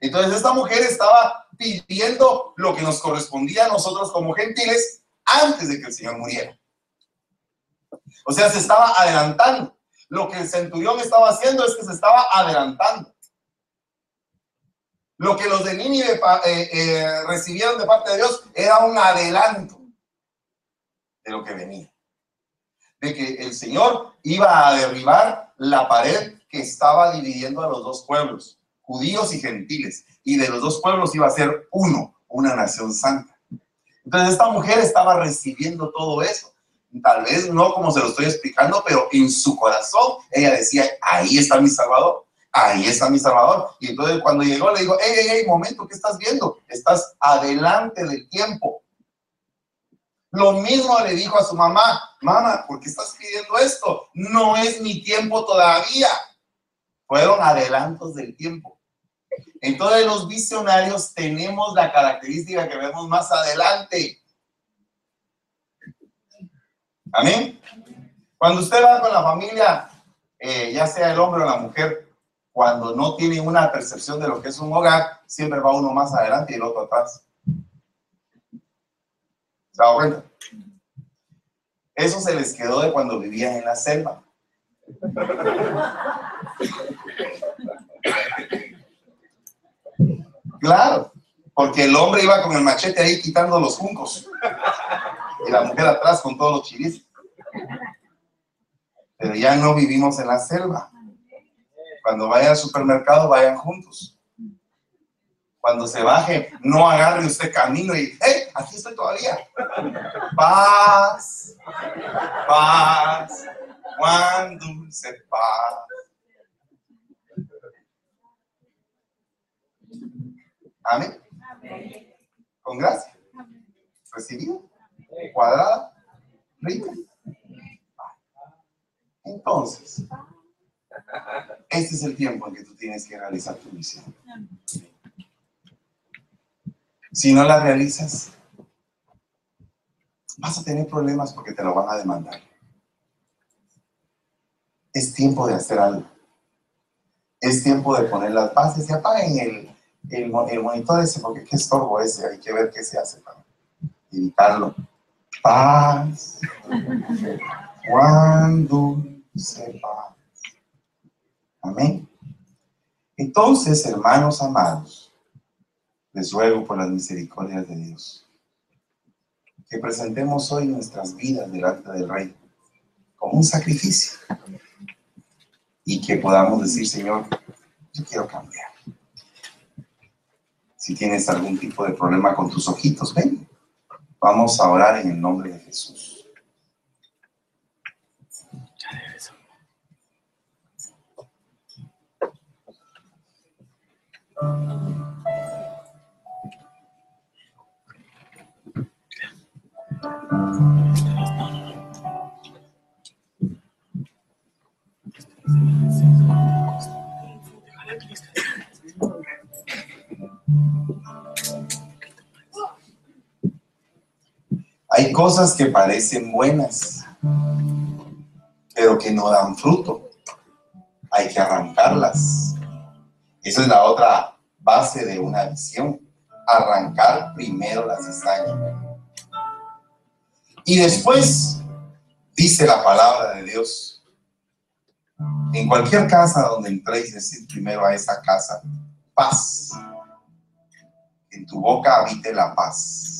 Entonces esta mujer estaba pidiendo lo que nos correspondía a nosotros como gentiles antes de que el Señor muriera. O sea, se estaba adelantando. Lo que el centurión estaba haciendo es que se estaba adelantando. Lo que los de Nínive eh, eh, recibieron de parte de Dios era un adelanto de lo que venía. De que el Señor iba a derribar la pared que estaba dividiendo a los dos pueblos, judíos y gentiles, y de los dos pueblos iba a ser uno, una nación santa. Entonces esta mujer estaba recibiendo todo eso. Tal vez no como se lo estoy explicando, pero en su corazón ella decía, ahí está mi Salvador, ahí está mi Salvador. Y entonces cuando llegó le dijo, hey, hey, hey, momento, ¿qué estás viendo? Estás adelante del tiempo. Lo mismo le dijo a su mamá, mamá, ¿por qué estás pidiendo esto? No es mi tiempo todavía fueron adelantos del tiempo. Entonces los visionarios tenemos la característica que vemos más adelante. Amén. Cuando usted va con la familia, eh, ya sea el hombre o la mujer, cuando no tiene una percepción de lo que es un hogar, siempre va uno más adelante y el otro atrás. ¿Se da cuenta? Eso se les quedó de cuando vivían en la selva. Claro, porque el hombre iba con el machete ahí quitando los juncos y la mujer atrás con todos los chiris. Pero ya no vivimos en la selva. Cuando vaya al supermercado, vayan juntos. Cuando se baje, no agarre usted camino y, ¡hey! Aquí estoy todavía. Paz, paz, cuán dulce paz. Amén. Con gracia. Recibido. Cuadrada. Entonces, este es el tiempo en que tú tienes que realizar tu misión. Si no la realizas, vas a tener problemas porque te lo van a demandar es tiempo de hacer algo. Es tiempo de poner las bases y apaguen el, el, monitor ese, porque qué estorbo ese, hay que ver qué se hace para evitarlo. Paz. Cuando se paz. Amén. Entonces, hermanos amados, les ruego por las misericordias de Dios que presentemos hoy nuestras vidas delante del Rey como un sacrificio y que podamos decir, Señor, yo quiero cambiar. Si tienes algún tipo de problema con tus ojitos, ven. Vamos a orar en el nombre de Jesús. Cosas que parecen buenas, pero que no dan fruto. Hay que arrancarlas. Esa es la otra base de una visión. Arrancar primero la cizaña. Y después dice la palabra de Dios. En cualquier casa donde entréis, decir primero a esa casa, paz. En tu boca habite la paz.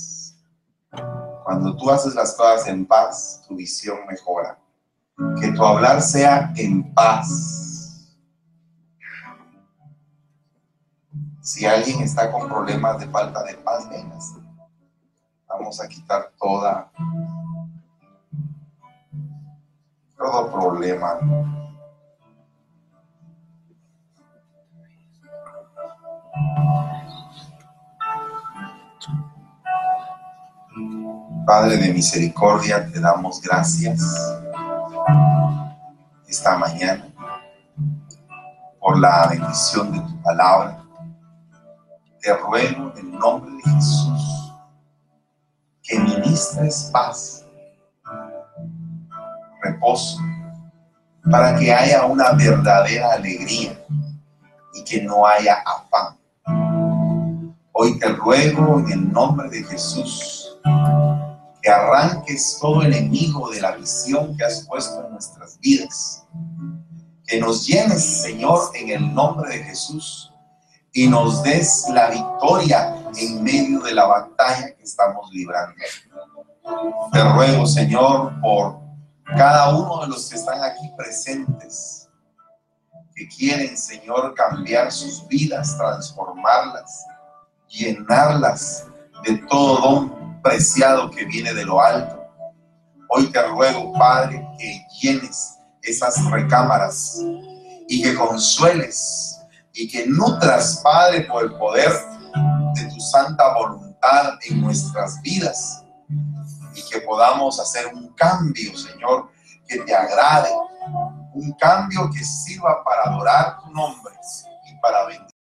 Cuando tú haces las cosas en paz, tu visión mejora. Que tu hablar sea en paz. Si alguien está con problemas de falta de paz, vengas. Vamos a quitar toda todo problema. Padre de misericordia, te damos gracias esta mañana por la bendición de tu palabra. Te ruego en el nombre de Jesús que ministres paz, reposo, para que haya una verdadera alegría y que no haya afán. Hoy te ruego en el nombre de Jesús que arranques todo enemigo de la visión que has puesto en nuestras vidas. Que nos llenes, Señor, en el nombre de Jesús y nos des la victoria en medio de la batalla que estamos librando. Te ruego, Señor, por cada uno de los que están aquí presentes, que quieren, Señor, cambiar sus vidas, transformarlas, llenarlas de todo don preciado que viene de lo alto. Hoy te ruego, Padre, que llenes esas recámaras y que consueles y que nutras, Padre, por el poder de tu santa voluntad en nuestras vidas y que podamos hacer un cambio, Señor, que te agrade, un cambio que sirva para adorar tu nombre y para bendecir